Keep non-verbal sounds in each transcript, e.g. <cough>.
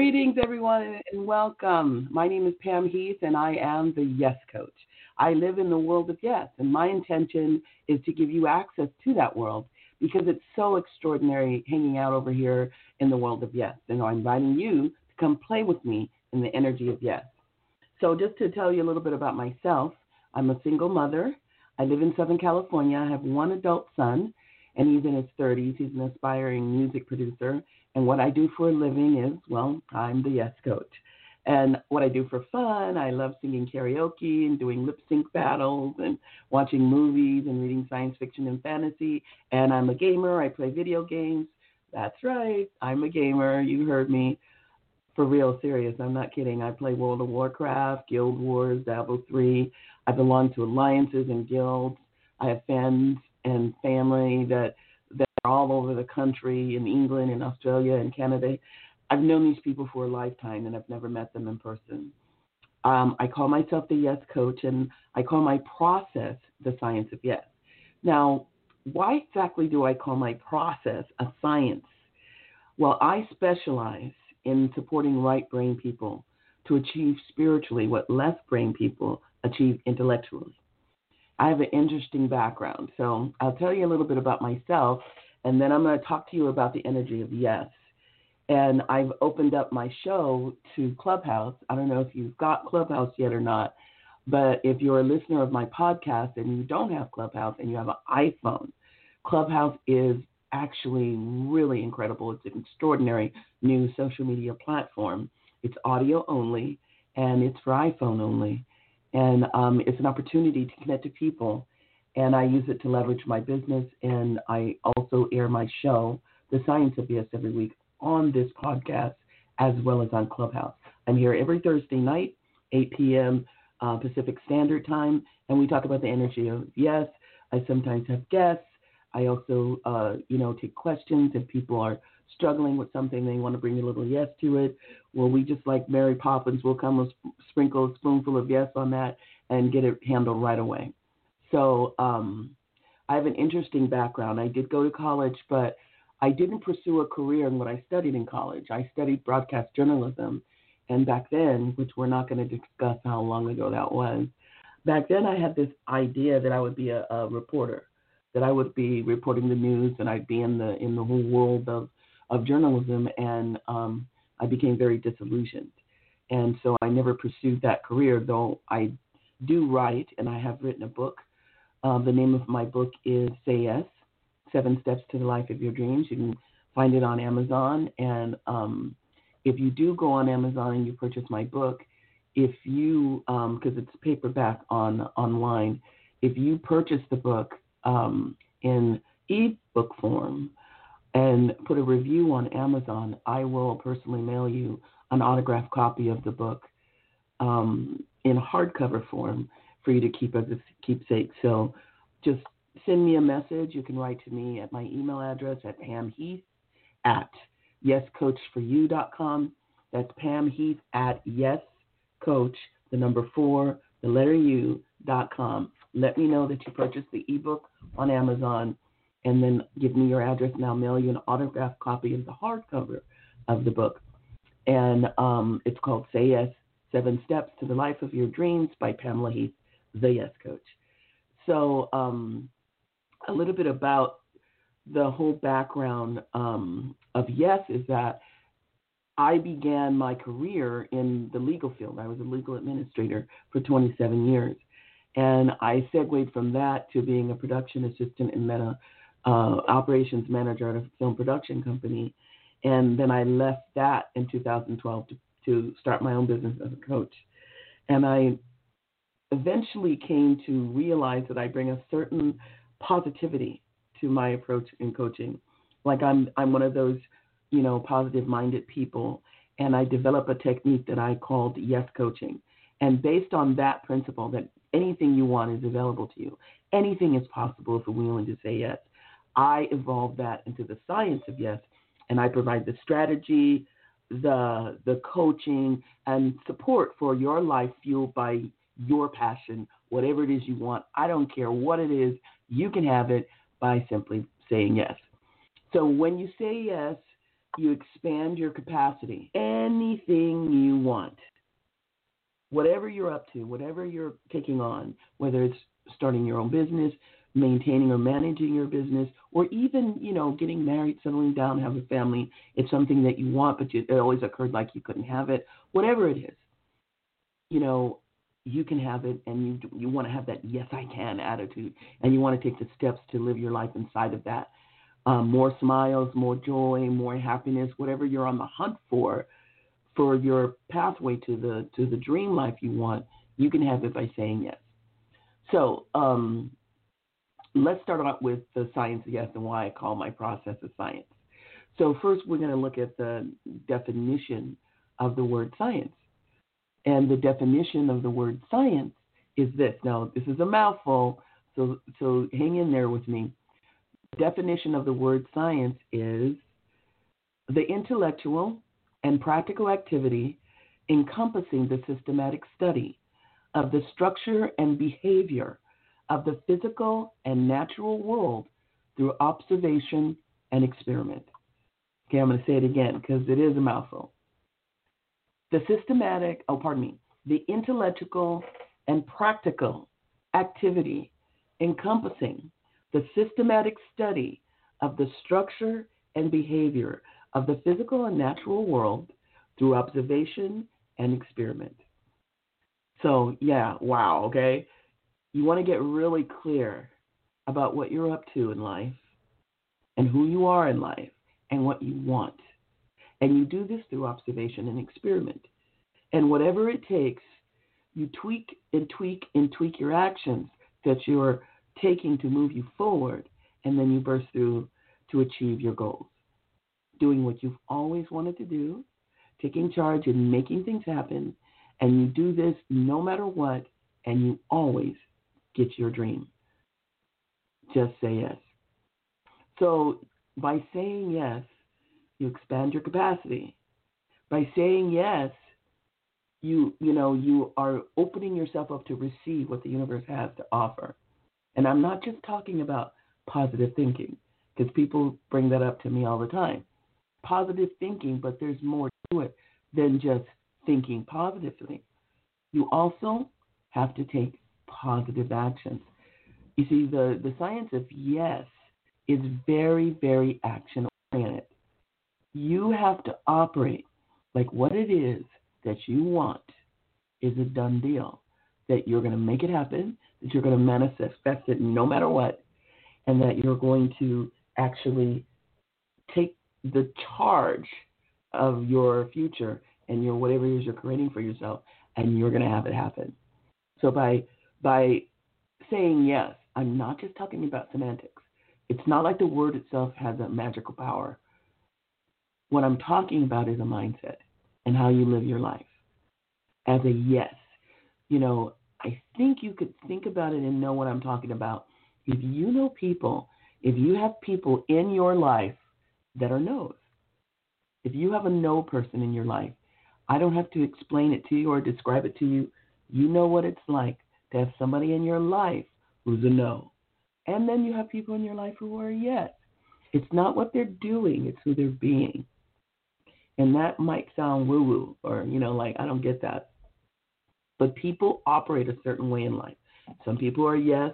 Greetings, everyone, and welcome. My name is Pam Heath, and I am the Yes Coach. I live in the world of yes, and my intention is to give you access to that world because it's so extraordinary hanging out over here in the world of yes. And I'm inviting you to come play with me in the energy of yes. So, just to tell you a little bit about myself, I'm a single mother. I live in Southern California. I have one adult son, and he's in his 30s. He's an aspiring music producer. And what I do for a living is, well, I'm the yes coach. And what I do for fun, I love singing karaoke and doing lip sync battles and watching movies and reading science fiction and fantasy. And I'm a gamer. I play video games. That's right. I'm a gamer. You heard me. For real, serious. I'm not kidding. I play World of Warcraft, Guild Wars, Diablo 3. I belong to alliances and guilds. I have fans and family that that are all over the country in England and Australia and Canada. I've known these people for a lifetime and I've never met them in person. Um, I call myself the Yes Coach and I call my process the science of yes. Now, why exactly do I call my process a science? Well, I specialize in supporting right brain people to achieve spiritually what left brain people achieve intellectually. I have an interesting background, so I'll tell you a little bit about myself and then I'm going to talk to you about the energy of yes. And I've opened up my show to Clubhouse. I don't know if you've got Clubhouse yet or not, but if you're a listener of my podcast and you don't have Clubhouse and you have an iPhone, Clubhouse is actually really incredible. It's an extraordinary new social media platform. It's audio only and it's for iPhone only. And um, it's an opportunity to connect to people and I use it to leverage my business. And I also air my show, The Science of Yes, every week on this podcast as well as on Clubhouse. I'm here every Thursday night, 8 p.m. Uh, Pacific Standard Time, and we talk about the energy of yes. I sometimes have guests. I also, uh, you know, take questions if people are struggling with something, they want to bring a little yes to it. Well, we just like Mary Poppins, we'll come and sprinkle a spoonful of yes on that and get it handled right away. So um, I have an interesting background. I did go to college, but I didn't pursue a career in what I studied in college. I studied broadcast journalism. And back then, which we're not going to discuss how long ago that was, back then I had this idea that I would be a, a reporter, that I would be reporting the news and I'd be in the in the whole world of, of journalism. And um, I became very disillusioned. And so I never pursued that career, though I do write and I have written a book uh, the name of my book is Say Yes Seven Steps to the Life of Your Dreams. You can find it on Amazon. And um, if you do go on Amazon and you purchase my book, if you, because um, it's paperback on online, if you purchase the book um, in ebook form and put a review on Amazon, I will personally mail you an autographed copy of the book um, in hardcover form for you to keep as a keepsake. So just send me a message. You can write to me at my email address at pamheath at yescoach4u.com. That's Pam Heath at yescoach, the number four, the letter U dot com. Let me know that you purchased the ebook on Amazon and then give me your address and I'll mail you an autographed copy of the hardcover of the book. And um, it's called Say Yes Seven Steps to the Life of Your Dreams by Pamela Heath the Yes Coach. So, um, a little bit about the whole background um, of Yes is that I began my career in the legal field. I was a legal administrator for 27 years. And I segued from that to being a production assistant and then a uh, operations manager at a film production company. And then I left that in 2012 to, to start my own business as a coach. And I eventually came to realize that I bring a certain positivity to my approach in coaching. Like I'm I'm one of those, you know, positive minded people and I develop a technique that I called yes coaching. And based on that principle that anything you want is available to you. Anything is possible if you're willing to say yes. I evolve that into the science of yes and I provide the strategy, the the coaching and support for your life fueled by your passion, whatever it is you want. I don't care what it is, you can have it by simply saying yes. So when you say yes, you expand your capacity. Anything you want, whatever you're up to, whatever you're taking on, whether it's starting your own business, maintaining or managing your business, or even, you know, getting married, settling down, have a family. It's something that you want, but it always occurred like you couldn't have it. Whatever it is, you know, you can have it, and you you want to have that yes I can attitude, and you want to take the steps to live your life inside of that. Um, more smiles, more joy, more happiness, whatever you're on the hunt for, for your pathway to the to the dream life you want, you can have it by saying yes. So um, let's start out with the science of yes and why I call my process a science. So first, we're going to look at the definition of the word science. And the definition of the word science is this. Now, this is a mouthful, so, so hang in there with me. The definition of the word science is the intellectual and practical activity encompassing the systematic study of the structure and behavior of the physical and natural world through observation and experiment. Okay, I'm going to say it again because it is a mouthful. The systematic, oh, pardon me, the intellectual and practical activity encompassing the systematic study of the structure and behavior of the physical and natural world through observation and experiment. So, yeah, wow, okay? You want to get really clear about what you're up to in life and who you are in life and what you want. And you do this through observation and experiment. And whatever it takes, you tweak and tweak and tweak your actions that you're taking to move you forward, and then you burst through to achieve your goals. Doing what you've always wanted to do, taking charge and making things happen, and you do this no matter what, and you always get your dream. Just say yes. So, by saying yes, you expand your capacity. By saying yes, you you know you are opening yourself up to receive what the universe has to offer. And I'm not just talking about positive thinking because people bring that up to me all the time. Positive thinking, but there's more to it than just thinking positively. You also have to take positive actions. You see, the, the science of yes is very, very action oriented you have to operate like what it is that you want is a done deal. That you're going to make it happen, that you're going to manifest it no matter what, and that you're going to actually take the charge of your future and your whatever it is you're creating for yourself, and you're going to have it happen. So by by saying yes, I'm not just talking about semantics. It's not like the word itself has a magical power what I'm talking about is a mindset and how you live your life as a yes. You know, I think you could think about it and know what I'm talking about. If you know people, if you have people in your life that are no's, if you have a no person in your life, I don't have to explain it to you or describe it to you. You know what it's like to have somebody in your life who's a no. And then you have people in your life who are yes. It's not what they're doing, it's who they're being. And that might sound woo woo or, you know, like I don't get that. But people operate a certain way in life. Some people are yes,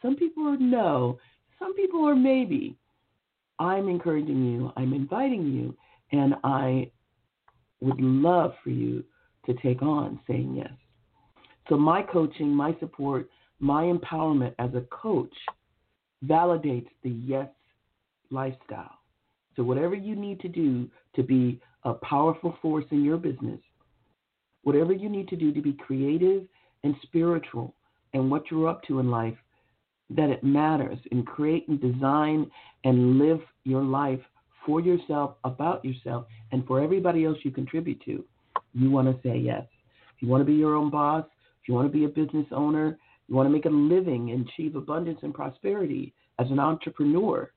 some people are no, some people are maybe. I'm encouraging you, I'm inviting you, and I would love for you to take on saying yes. So, my coaching, my support, my empowerment as a coach validates the yes lifestyle. So, whatever you need to do to be a powerful force in your business, whatever you need to do to be creative and spiritual and what you're up to in life, that it matters and create and design and live your life for yourself, about yourself, and for everybody else you contribute to, you want to say yes. If you want to be your own boss, if you want to be a business owner, you want to make a living and achieve abundance and prosperity as an entrepreneur,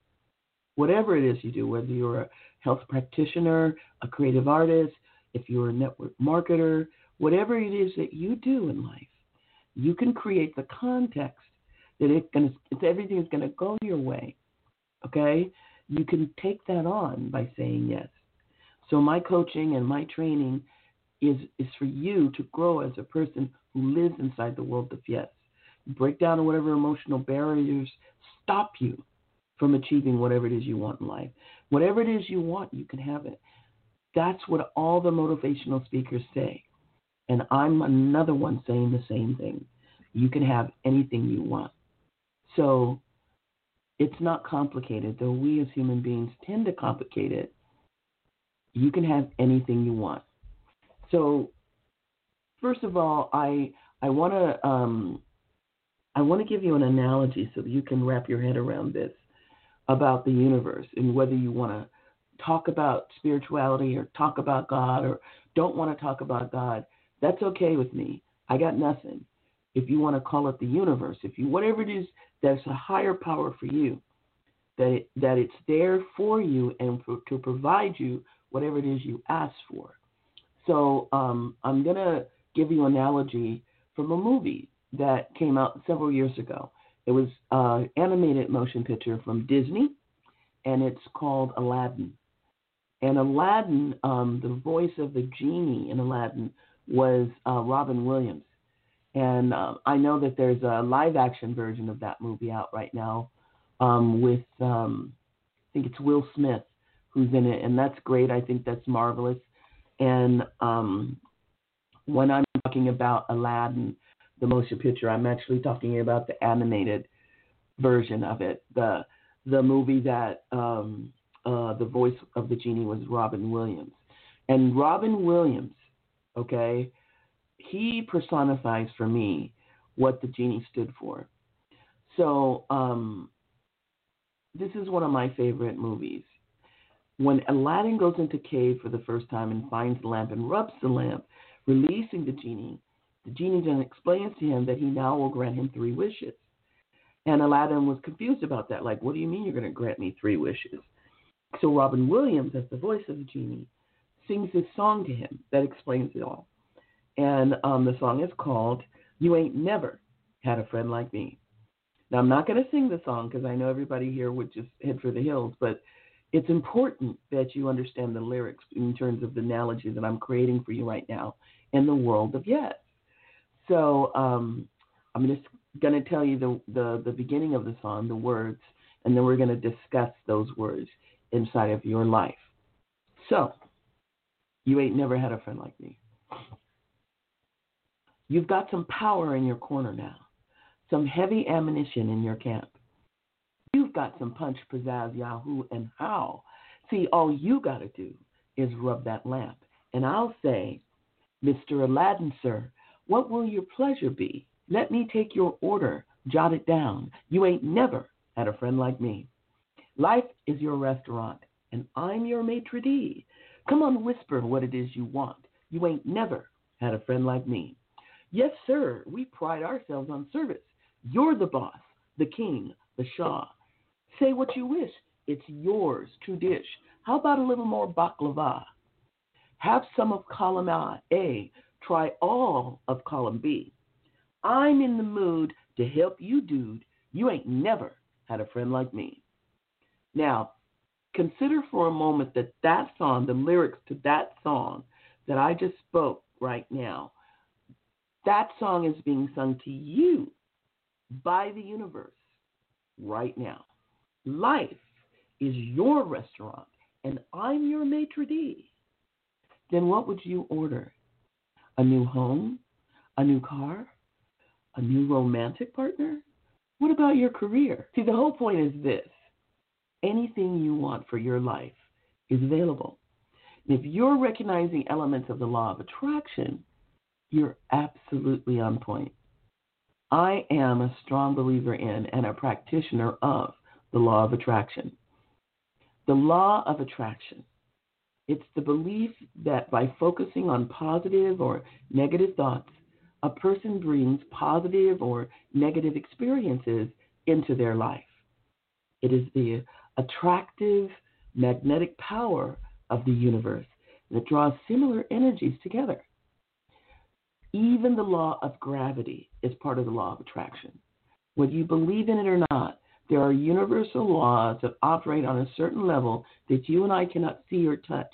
whatever it is you do, whether you're a health practitioner, a creative artist, if you're a network marketer, whatever it is that you do in life, you can create the context that it's going to, everything is going to go your way. Okay? You can take that on by saying yes. So my coaching and my training is is for you to grow as a person who lives inside the world of yes. Break down whatever emotional barriers stop you from achieving whatever it is you want in life. Whatever it is you want, you can have it. That's what all the motivational speakers say. And I'm another one saying the same thing. You can have anything you want. So it's not complicated, though we as human beings tend to complicate it. You can have anything you want. So, first of all, I I want to um, I want to give you an analogy so that you can wrap your head around this about the universe and whether you want to talk about spirituality or talk about God or don't want to talk about God. That's okay with me. I got nothing. If you want to call it the universe, if you whatever it is that's a higher power for you, that it, that it's there for you and for, to provide you whatever it is you ask for. So um, I'm gonna give you an analogy from a movie that came out several years ago. It was an animated motion picture from Disney, and it's called Aladdin. And Aladdin, um, the voice of the genie in Aladdin was uh, Robin Williams. And uh, I know that there's a live action version of that movie out right now um, with, um, I think it's Will Smith who's in it, and that's great. I think that's marvelous. And um, when I'm talking about Aladdin, the motion picture, I'm actually talking about the animated version of it, the the movie that um, uh, the voice of the genie was Robin Williams, and Robin Williams, okay, he personifies for me what the genie stood for. So um, this is one of my favorite movies. When Aladdin goes into cave for the first time and finds the lamp and rubs the lamp, releasing the genie, the genie then explains to him that he now will grant him three wishes. And Aladdin was confused about that. Like, what do you mean you're going to grant me three wishes? So Robin Williams, as the voice of the genie, sings this song to him that explains it all. And um, the song is called You Ain't Never Had a Friend Like Me. Now, I'm not going to sing the song because I know everybody here would just head for the hills, but it's important that you understand the lyrics in terms of the analogy that I'm creating for you right now in the world of yes. So um, I'm just going to tell you the, the, the beginning of the song, the words, and then we're going to discuss those words inside of your life. So, you ain't never had a friend like me. You've got some power in your corner now, some heavy ammunition in your camp. You've got some punch, pizzazz, yahoo, and how. See, all you got to do is rub that lamp. And I'll say, Mr. Aladdin, sir, what will your pleasure be? Let me take your order, jot it down. You ain't never had a friend like me. Life is your restaurant, and I'm your maitre d'. Come on, whisper what it is you want. You ain't never had a friend like me. Yes, sir, we pride ourselves on service. You're the boss, the king, the Shah. Say what you wish. It's yours to dish. How about a little more baklava? Have some of column A. Try all of column B. I'm in the mood to help you, dude. You ain't never had a friend like me. Now, consider for a moment that that song, the lyrics to that song that I just spoke right now, that song is being sung to you by the universe right now. Life is your restaurant and I'm your maitre d', then what would you order? A new home? A new car? A new romantic partner? What about your career? See, the whole point is this anything you want for your life is available. If you're recognizing elements of the law of attraction, you're absolutely on point. I am a strong believer in and a practitioner of the law of attraction. The law of attraction. It's the belief that by focusing on positive or negative thoughts, a person brings positive or negative experiences into their life. It is the attractive magnetic power of the universe that draws similar energies together. Even the law of gravity is part of the law of attraction. Whether you believe in it or not, there are universal laws that operate on a certain level that you and I cannot see or touch,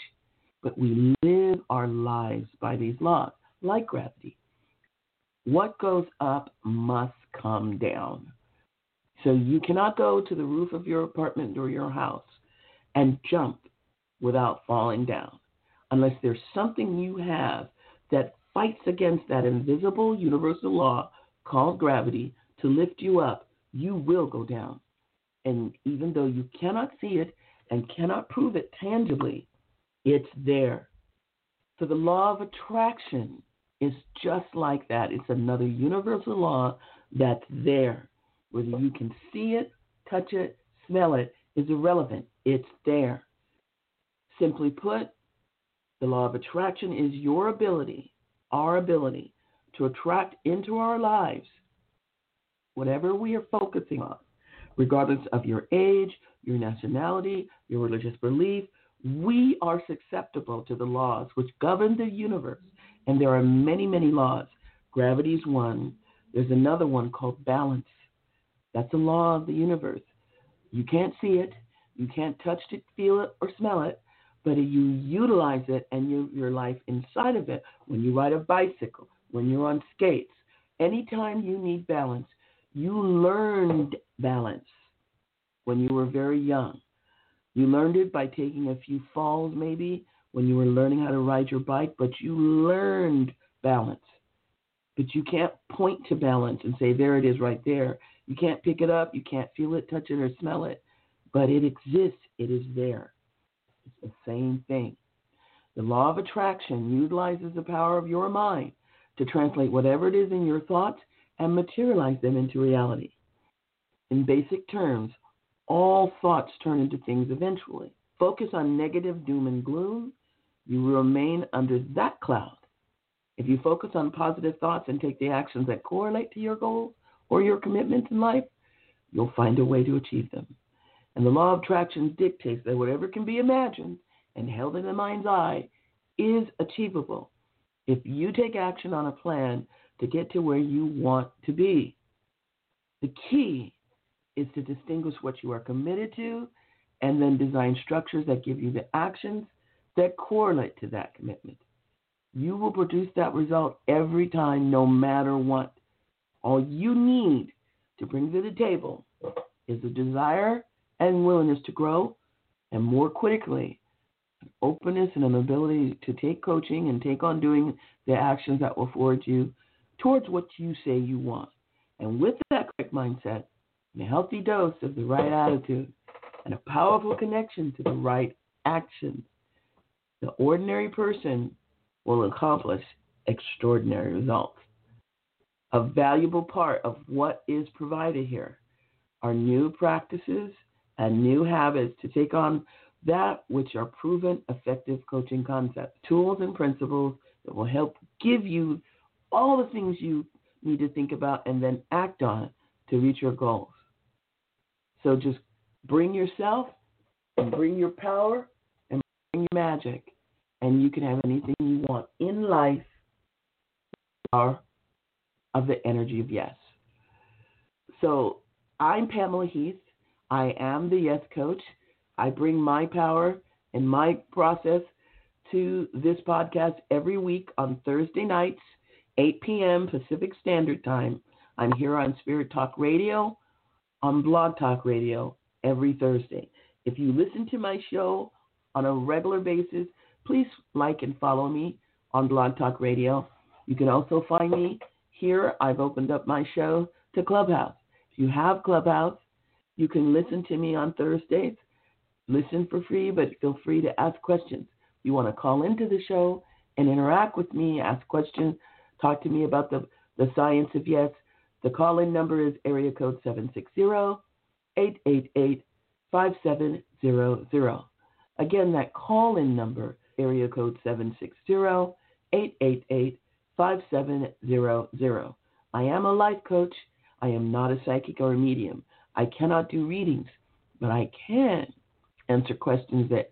but we live our lives by these laws, like gravity. What goes up must come down. So you cannot go to the roof of your apartment or your house and jump without falling down unless there's something you have that fights against that invisible universal law called gravity to lift you up, you will go down. And even though you cannot see it and cannot prove it tangibly, it's there. So the law of attraction is just like that. It's another universal law that's there. Whether you can see it, touch it, smell it is irrelevant. It's there. Simply put, the law of attraction is your ability, our ability, to attract into our lives whatever we are focusing on, regardless of your age, your nationality, your religious belief. We are susceptible to the laws which govern the universe. And there are many, many laws. Gravity is one. There's another one called balance. That's a law of the universe. You can't see it, you can't touch it, feel it, or smell it, but you utilize it and you, your life inside of it when you ride a bicycle, when you're on skates. Anytime you need balance, you learned balance when you were very young. You learned it by taking a few falls, maybe, when you were learning how to ride your bike, but you learned balance. But you can't point to balance and say, there it is right there. You can't pick it up, you can't feel it, touch it, or smell it, but it exists, it is there. It's the same thing. The law of attraction utilizes the power of your mind to translate whatever it is in your thoughts and materialize them into reality. In basic terms, all thoughts turn into things eventually. Focus on negative doom and gloom, you remain under that cloud. If you focus on positive thoughts and take the actions that correlate to your goals or your commitments in life, you'll find a way to achieve them. And the law of attraction dictates that whatever can be imagined and held in the mind's eye is achievable if you take action on a plan to get to where you want to be. The key is to distinguish what you are committed to and then design structures that give you the actions that correlate to that commitment. You will produce that result every time, no matter what. All you need to bring to the table is a desire and willingness to grow, and more quickly, an openness and an ability to take coaching and take on doing the actions that will forward you towards what you say you want. And with that correct mindset, and a healthy dose of the right attitude, and a powerful connection to the right actions, the ordinary person will accomplish extraordinary results. A valuable part of what is provided here are new practices and new habits to take on that which are proven effective coaching concepts, tools and principles that will help give you all the things you need to think about and then act on it to reach your goals. So just bring yourself and bring your power and bring your magic, and you can have anything you want in life. Power of the energy of yes. So I'm Pamela Heath. I am the Yes Coach. I bring my power and my process to this podcast every week on Thursday nights, 8 p.m. Pacific Standard Time. I'm here on Spirit Talk Radio, on Blog Talk Radio every Thursday. If you listen to my show on a regular basis, please like and follow me on Blog Talk Radio. You can also find me here. I've opened up my show to Clubhouse. If you have Clubhouse, you can listen to me on Thursdays. Listen for free, but feel free to ask questions. If you want to call into the show and interact with me, ask questions, talk to me about the, the science of yes, the call in number is area code 760 888 5700. Again, that call in number, area code 760 888 5700. I am a life coach. I am not a psychic or a medium. I cannot do readings, but I can answer questions that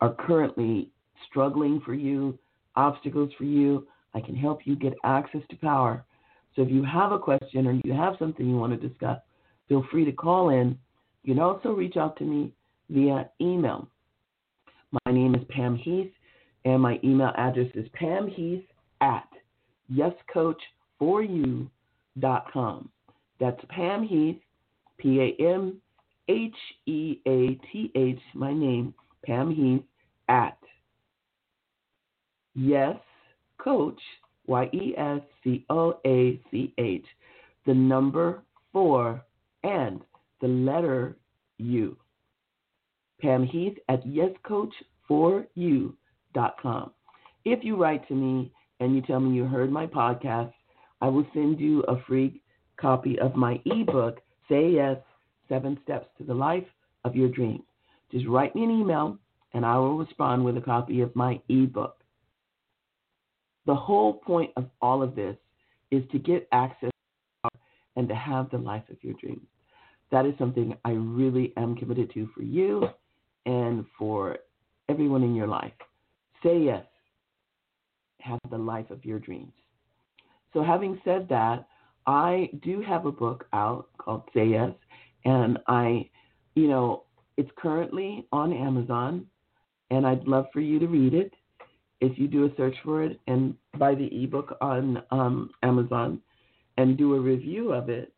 are currently struggling for you, obstacles for you. I can help you get access to power. So if you have a question or you have something you want to discuss, feel free to call in. You can also reach out to me via email. My name is Pam Heath, and my email address is pamheath at yescoach4u.com. That's Pam Heath, P A M H E A T H, my name, Pam Heath, at yes coach, Y E S C O A C H, the number four, and the letter U. Pam Heath at yescoach4u.com. If you write to me and you tell me you heard my podcast, I will send you a free copy of my ebook, Say Yes Seven Steps to the Life of Your Dreams. Just write me an email and I will respond with a copy of my ebook. The whole point of all of this is to get access and to have the life of your dreams. That is something I really am committed to for you and for everyone in your life. Say yes. Have the life of your dreams. So, having said that, I do have a book out called Say Yes, and I, you know, it's currently on Amazon, and I'd love for you to read it. If you do a search for it and buy the ebook on um, Amazon and do a review of it,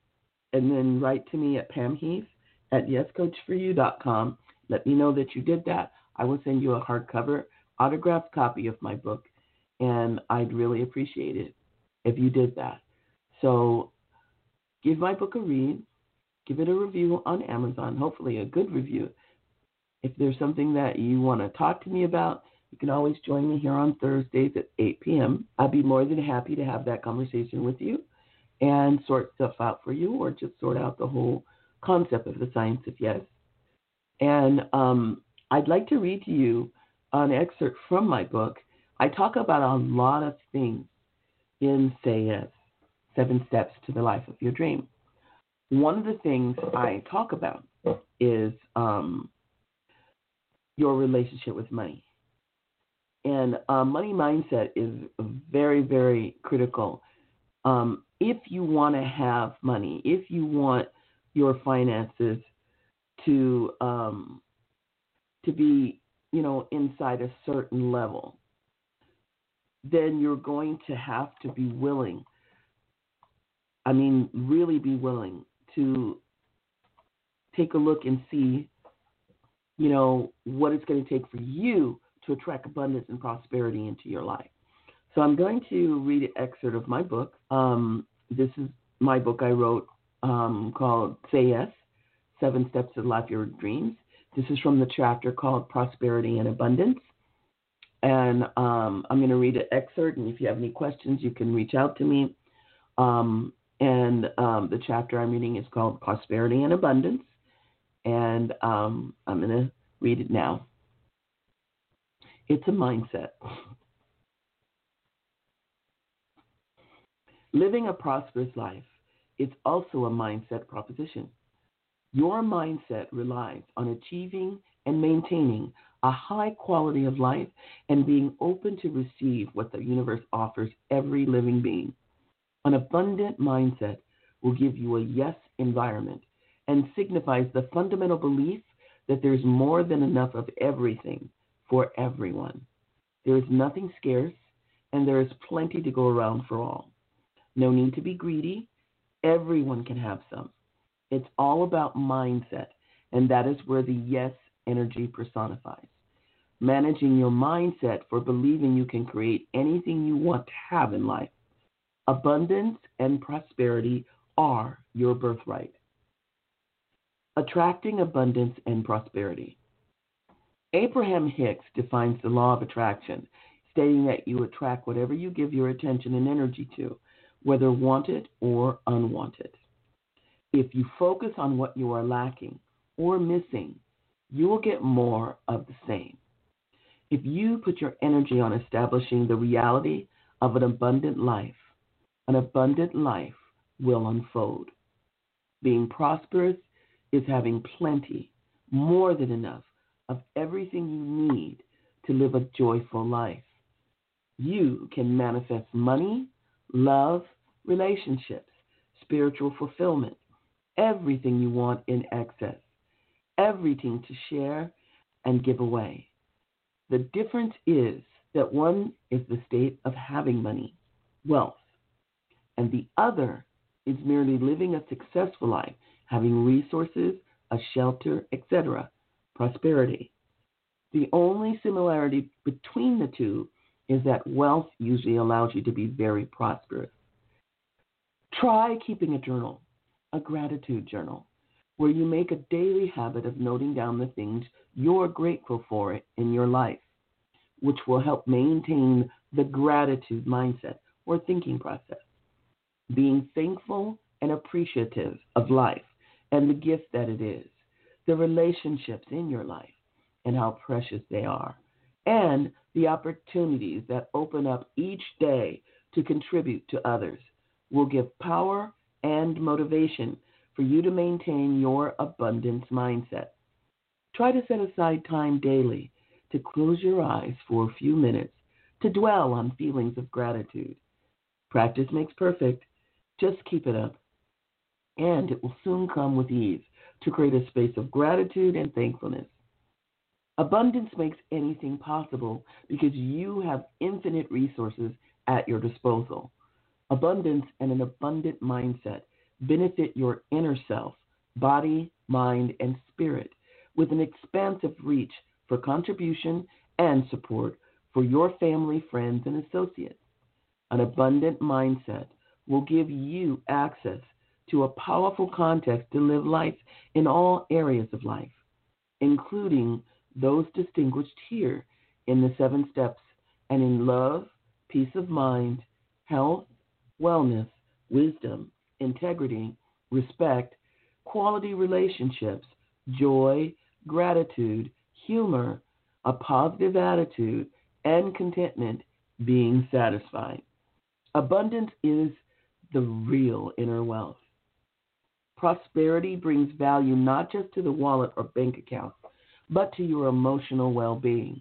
and then write to me at Pam Heath at yescoach4u.com let me know that you did that. I will send you a hardcover autographed copy of my book, and I'd really appreciate it if you did that. So give my book a read, give it a review on Amazon, hopefully a good review. If there's something that you want to talk to me about, you can always join me here on Thursdays at 8 p.m. I'd be more than happy to have that conversation with you and sort stuff out for you or just sort out the whole concept of the science of yes. And um, I'd like to read to you an excerpt from my book. I talk about a lot of things in Say Yes Seven Steps to the Life of Your Dream. One of the things I talk about is um, your relationship with money. And uh, money mindset is very, very critical. Um, if you want to have money, if you want your finances to um, to be you know inside a certain level, then you're going to have to be willing. I mean, really be willing to take a look and see, you know, what it's going to take for you to attract abundance and prosperity into your life. So I'm going to read an excerpt of my book. Um, this is my book I wrote um, called Say Yes Seven Steps to Life Your Dreams. This is from the chapter called Prosperity and Abundance. And um, I'm going to read an excerpt, and if you have any questions, you can reach out to me. Um, and um, the chapter I'm reading is called Prosperity and Abundance. And um, I'm going to read it now. It's a mindset. Living a prosperous life is also a mindset proposition. Your mindset relies on achieving and maintaining a high quality of life and being open to receive what the universe offers every living being. An abundant mindset will give you a yes environment and signifies the fundamental belief that there's more than enough of everything for everyone. There is nothing scarce, and there is plenty to go around for all. No need to be greedy. Everyone can have some. It's all about mindset, and that is where the yes energy personifies. Managing your mindset for believing you can create anything you want to have in life. Abundance and prosperity are your birthright. Attracting abundance and prosperity. Abraham Hicks defines the law of attraction, stating that you attract whatever you give your attention and energy to, whether wanted or unwanted. If you focus on what you are lacking or missing, you will get more of the same. If you put your energy on establishing the reality of an abundant life, an abundant life will unfold. Being prosperous is having plenty, more than enough, of everything you need to live a joyful life. You can manifest money, love, relationships, spiritual fulfillment, everything you want in excess, everything to share and give away. The difference is that one is the state of having money, wealth, and the other is merely living a successful life, having resources, a shelter, etc., prosperity. The only similarity between the two is that wealth usually allows you to be very prosperous. Try keeping a journal, a gratitude journal, where you make a daily habit of noting down the things you're grateful for in your life, which will help maintain the gratitude mindset or thinking process. Being thankful and appreciative of life and the gift that it is, the relationships in your life and how precious they are, and the opportunities that open up each day to contribute to others will give power and motivation for you to maintain your abundance mindset. Try to set aside time daily to close your eyes for a few minutes to dwell on feelings of gratitude. Practice makes perfect. Just keep it up, and it will soon come with ease to create a space of gratitude and thankfulness. Abundance makes anything possible because you have infinite resources at your disposal. Abundance and an abundant mindset benefit your inner self, body, mind, and spirit with an expansive reach for contribution and support for your family, friends, and associates. An abundant mindset will give you access to a powerful context to live life in all areas of life, including those distinguished here in the seven steps and in love, peace of mind, health, wellness, wisdom, integrity, respect, quality relationships, joy, gratitude, humor, a positive attitude, and contentment, being satisfied. Abundance is the real inner wealth. Prosperity brings value not just to the wallet or bank account, but to your emotional well being.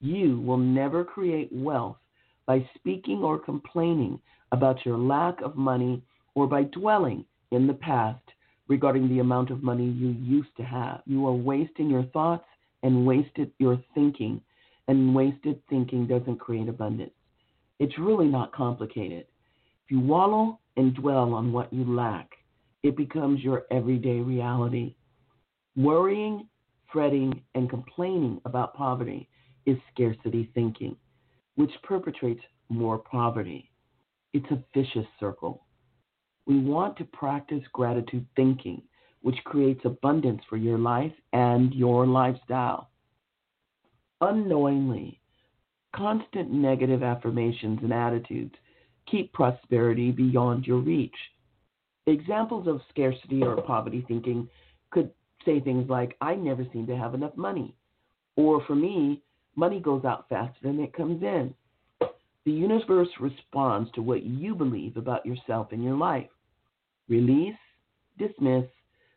You will never create wealth by speaking or complaining about your lack of money or by dwelling in the past regarding the amount of money you used to have. You are wasting your thoughts and wasted your thinking, and wasted thinking doesn't create abundance. It's really not complicated. If you wallow and dwell on what you lack, it becomes your everyday reality. Worrying, fretting, and complaining about poverty is scarcity thinking, which perpetrates more poverty. It's a vicious circle. We want to practice gratitude thinking, which creates abundance for your life and your lifestyle. Unknowingly, constant negative affirmations and attitudes keep prosperity beyond your reach. Examples of scarcity or poverty thinking could say things like, I never seem to have enough money. Or for me, money goes out faster than it comes in. The universe responds to what you believe about yourself and your life. Release, dismiss,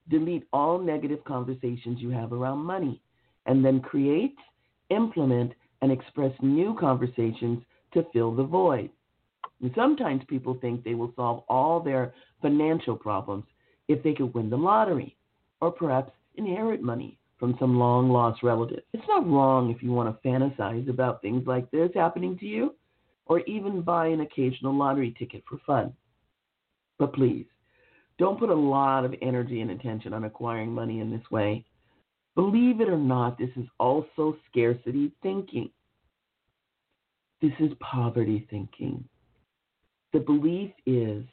delete all negative conversations you have around money, and then create, implement, and express new conversations to fill the void. And sometimes people think they will solve all their financial problems if they could win the lottery or perhaps inherit money from some long lost relative. It's not wrong if you want to fantasize about things like this happening to you or even buy an occasional lottery ticket for fun. But please, don't put a lot of energy and attention on acquiring money in this way. Believe it or not, this is also scarcity thinking. This is poverty thinking. The belief is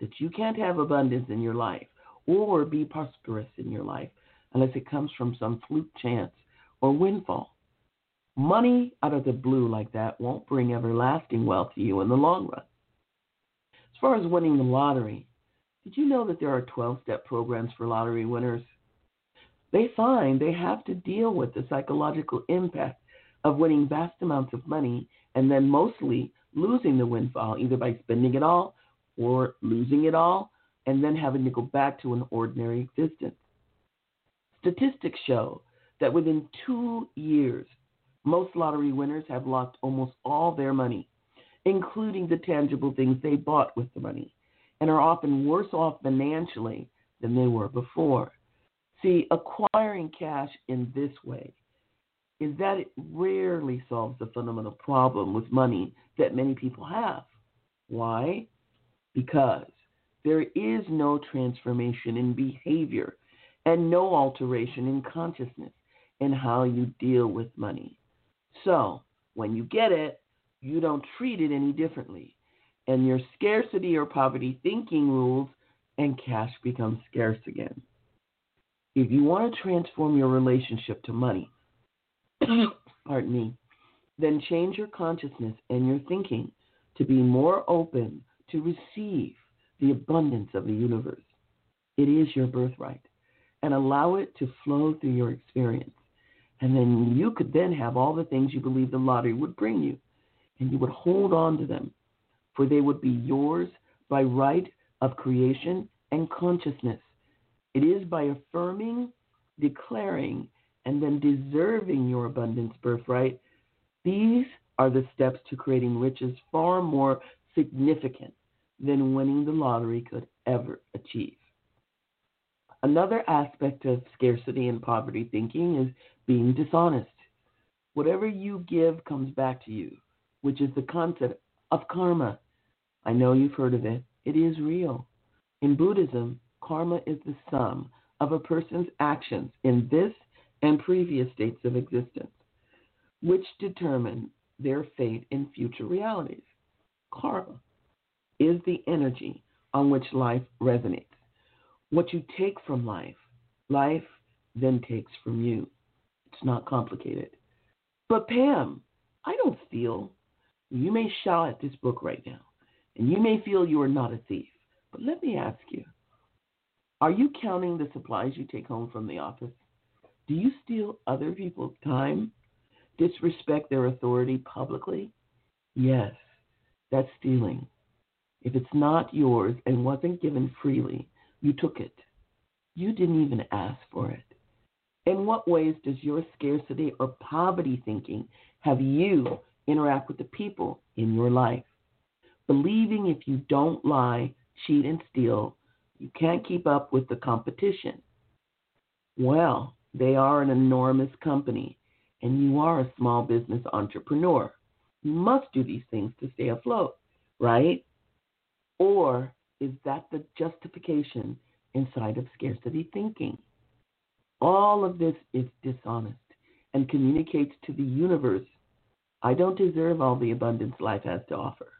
that you can't have abundance in your life or be prosperous in your life unless it comes from some fluke chance or windfall. Money out of the blue like that won't bring everlasting wealth to you in the long run. As far as winning the lottery, did you know that there are 12 step programs for lottery winners? They find they have to deal with the psychological impact of winning vast amounts of money and then mostly losing the windfall, either by spending it all or losing it all and then having to go back to an ordinary existence. Statistics show that within two years, most lottery winners have lost almost all their money, including the tangible things they bought with the money, and are often worse off financially than they were before. See, acquiring cash in this way is that it rarely solves the fundamental problem with money that many people have. Why? Because there is no transformation in behavior and no alteration in consciousness in how you deal with money. So, when you get it, you don't treat it any differently. And your scarcity or poverty thinking rules, and cash becomes scarce again. If you want to transform your relationship to money, <coughs> pardon me, then change your consciousness and your thinking to be more open to receive the abundance of the universe. It is your birthright. And allow it to flow through your experience. And then you could then have all the things you believe the lottery would bring you. And you would hold on to them, for they would be yours by right of creation and consciousness. It is by affirming, declaring, and then deserving your abundance birthright. These are the steps to creating riches far more significant than winning the lottery could ever achieve. Another aspect of scarcity and poverty thinking is being dishonest. Whatever you give comes back to you, which is the concept of karma. I know you've heard of it, it is real. In Buddhism, karma is the sum of a person's actions in this and previous states of existence, which determine their fate in future realities. Karma is the energy on which life resonates. What you take from life, life then takes from you. It's not complicated. But Pam, I don't steal. You may shout at this book right now, and you may feel you are not a thief. But let me ask you are you counting the supplies you take home from the office? Do you steal other people's time? Disrespect their authority publicly? Yes, that's stealing. If it's not yours and wasn't given freely, you took it. You didn't even ask for it. In what ways does your scarcity or poverty thinking have you interact with the people in your life? Believing if you don't lie, cheat, and steal, you can't keep up with the competition. Well, they are an enormous company, and you are a small business entrepreneur. You must do these things to stay afloat, right? Or is that the justification inside of scarcity thinking? All of this is dishonest and communicates to the universe I don't deserve all the abundance life has to offer.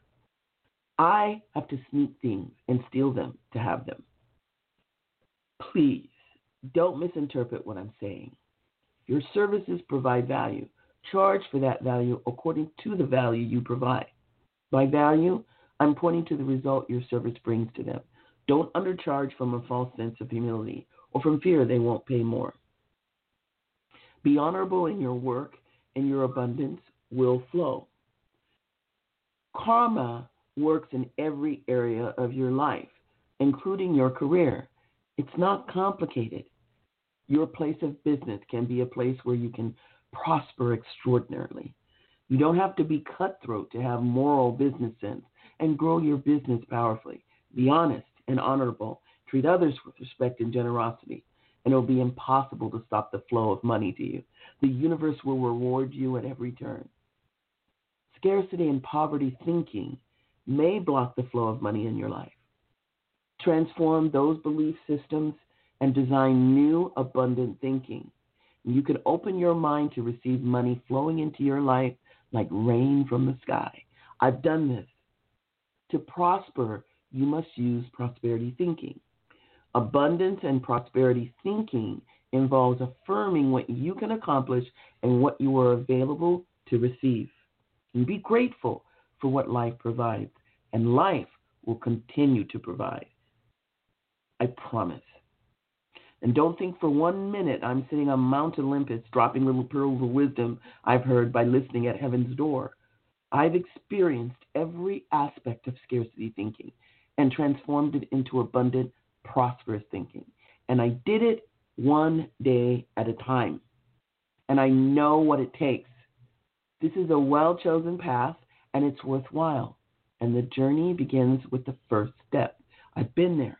I have to sneak things and steal them to have them. Please don't misinterpret what I'm saying. Your services provide value. Charge for that value according to the value you provide. By value, I'm pointing to the result your service brings to them. Don't undercharge from a false sense of humility or from fear they won't pay more. Be honorable in your work, and your abundance will flow. Karma works in every area of your life, including your career. It's not complicated. Your place of business can be a place where you can prosper extraordinarily. You don't have to be cutthroat to have moral business sense and grow your business powerfully. Be honest and honorable. Treat others with respect and generosity, and it will be impossible to stop the flow of money to you. The universe will reward you at every turn. Scarcity and poverty thinking may block the flow of money in your life. Transform those belief systems and design new abundant thinking. You can open your mind to receive money flowing into your life like rain from the sky. I've done this. To prosper, you must use prosperity thinking. Abundance and prosperity thinking involves affirming what you can accomplish and what you are available to receive. And be grateful for what life provides, and life will continue to provide. I promise. And don't think for one minute I'm sitting on Mount Olympus dropping little pearls of wisdom I've heard by listening at heaven's door. I've experienced every aspect of scarcity thinking and transformed it into abundant, prosperous thinking. And I did it one day at a time. And I know what it takes. This is a well chosen path and it's worthwhile. And the journey begins with the first step. I've been there.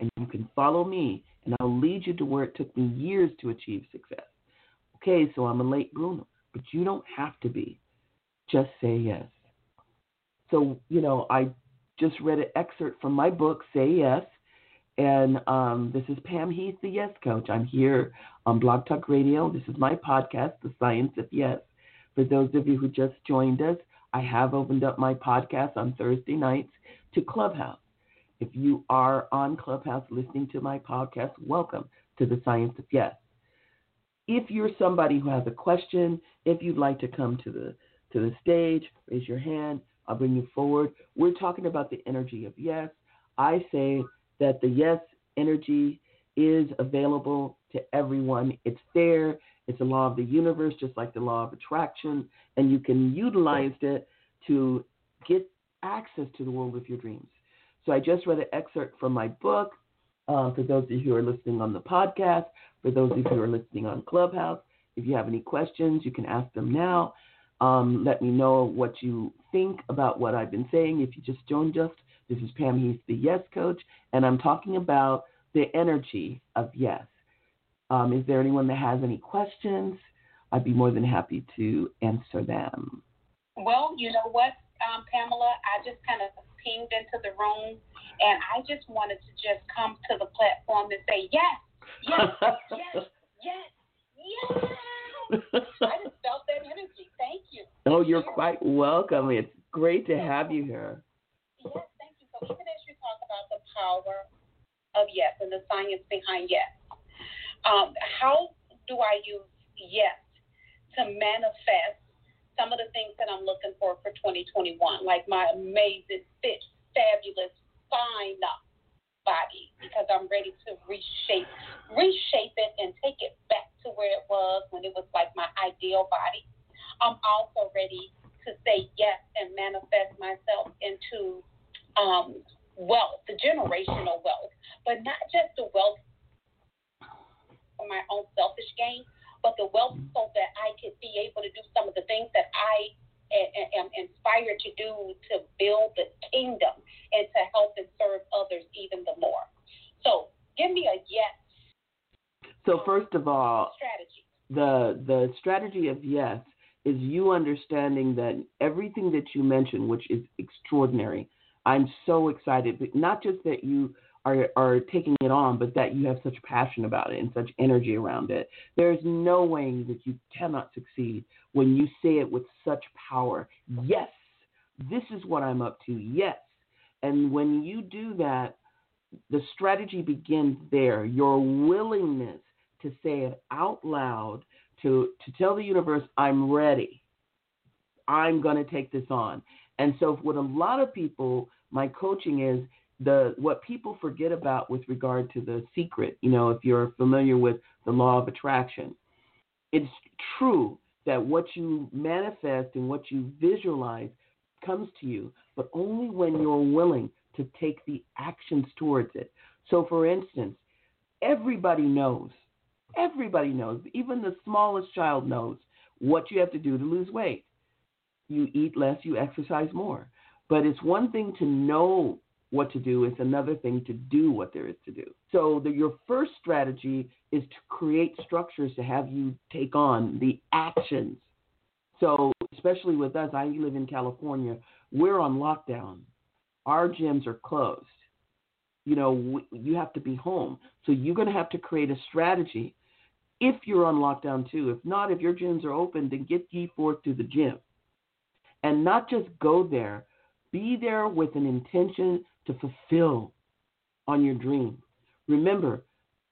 And you can follow me, and I'll lead you to where it took me years to achieve success. Okay, so I'm a late bloomer, but you don't have to be. Just say yes. So, you know, I just read an excerpt from my book, Say Yes. And um, this is Pam Heath, the Yes Coach. I'm here on Blog Talk Radio. This is my podcast, The Science of Yes. For those of you who just joined us, I have opened up my podcast on Thursday nights to Clubhouse. If you are on Clubhouse listening to my podcast, welcome to the Science of Yes. If you're somebody who has a question, if you'd like to come to the to the stage, raise your hand. I'll bring you forward. We're talking about the energy of yes. I say that the yes energy is available to everyone. It's there. It's a law of the universe, just like the law of attraction, and you can utilize it to get access to the world of your dreams. So I just read an excerpt from my book. Uh, for those of you who are listening on the podcast, for those of you who are listening on Clubhouse, if you have any questions, you can ask them now. Um, let me know what you think about what I've been saying. If you just joined us, this is Pam Heath, the Yes Coach, and I'm talking about the energy of yes. Um, is there anyone that has any questions? I'd be more than happy to answer them. Well, you know what, um, Pamela, I just kind of pinged into the room, and I just wanted to just come to the platform and say yes, yes, yes, <laughs> yes, yes. I just felt that energy. Thank you. Oh, you're quite welcome. It's great to have you here. Yes, thank you. So even as you talk about the power of yes and the science behind yes, um, how do I use yes to manifest some of the things that I'm looking for for 2021, like my amazing, fit, fabulous, fine body, because I'm ready to reshape, reshape it and take it back to where it was when it was like my ideal body. I'm also ready to say yes and manifest myself into um, wealth, the generational wealth, but not just the wealth for my own selfish gain, but the wealth so that I could be able to do some of the things that I am inspired to do to build the kingdom and to help and serve others even the more. So give me a yes. So first of all, strategy. The the strategy of yes is you understanding that everything that you mentioned, which is extraordinary. I'm so excited, but not just that you are, are taking it on, but that you have such passion about it and such energy around it. There's no way that you cannot succeed when you say it with such power. Yes, this is what I'm up to. Yes. And when you do that, the strategy begins there. Your willingness to say it out loud, to, to tell the universe, I'm ready. I'm going to take this on. And so, what a lot of people, my coaching is the what people forget about with regard to the secret, you know, if you're familiar with the law of attraction, it's true that what you manifest and what you visualize comes to you, but only when you're willing to take the actions towards it. So, for instance, everybody knows, everybody knows, even the smallest child knows what you have to do to lose weight. You eat less, you exercise more. But it's one thing to know what to do. It's another thing to do what there is to do. So the, your first strategy is to create structures to have you take on the actions. So especially with us, I live in California. We're on lockdown. Our gyms are closed. You know, we, you have to be home. So you're going to have to create a strategy if you're on lockdown too. If not, if your gyms are open, then get ye forth to the gym. And not just go there, be there with an intention to fulfill on your dream. Remember,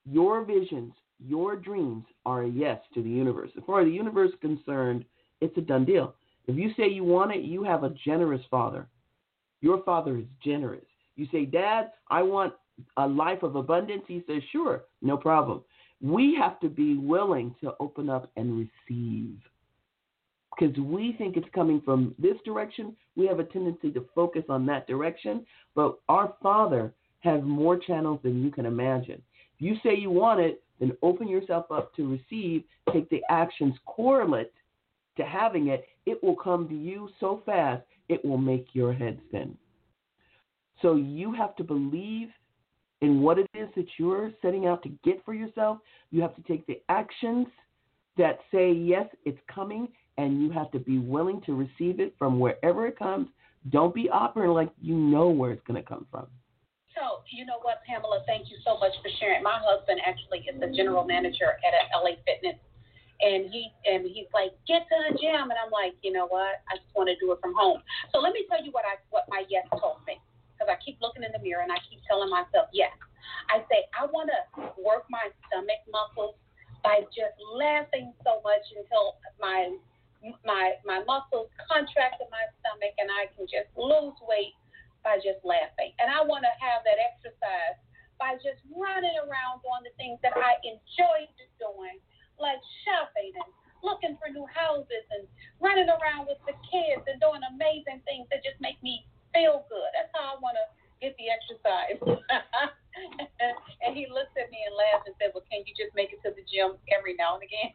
your visions, your dreams are a yes to the universe. As far as the universe is concerned, it's a done deal. If you say you want it, you have a generous father. Your father is generous. You say, Dad, I want a life of abundance. He says, Sure, no problem. We have to be willing to open up and receive. Because we think it's coming from this direction, we have a tendency to focus on that direction. But our Father has more channels than you can imagine. If you say you want it, then open yourself up to receive, take the actions correlate to having it. It will come to you so fast, it will make your head spin. So you have to believe in what it is that you're setting out to get for yourself. You have to take the actions that say, yes, it's coming, and you have to be willing to receive it from wherever it comes. Don't be operating like you know where it's going to come from. So, you know what, Pamela, thank you so much for sharing. My husband actually is the general manager at a LA Fitness. And he and he's like, get to the gym, and I'm like, you know what? I just want to do it from home. So let me tell you what I what my yes told me, because I keep looking in the mirror and I keep telling myself yes. I say I want to work my stomach muscles by just laughing so much until my my my muscles contract in my stomach and I can just lose weight by just laughing. And I want to have that exercise by just running around doing the things that I enjoy doing, like shopping and looking for new houses and running around with the kids and doing amazing things that just make me feel good. That's how I want to get the exercise. and he looked at me and laughed and said, Well, can you just make it to the gym every now and again?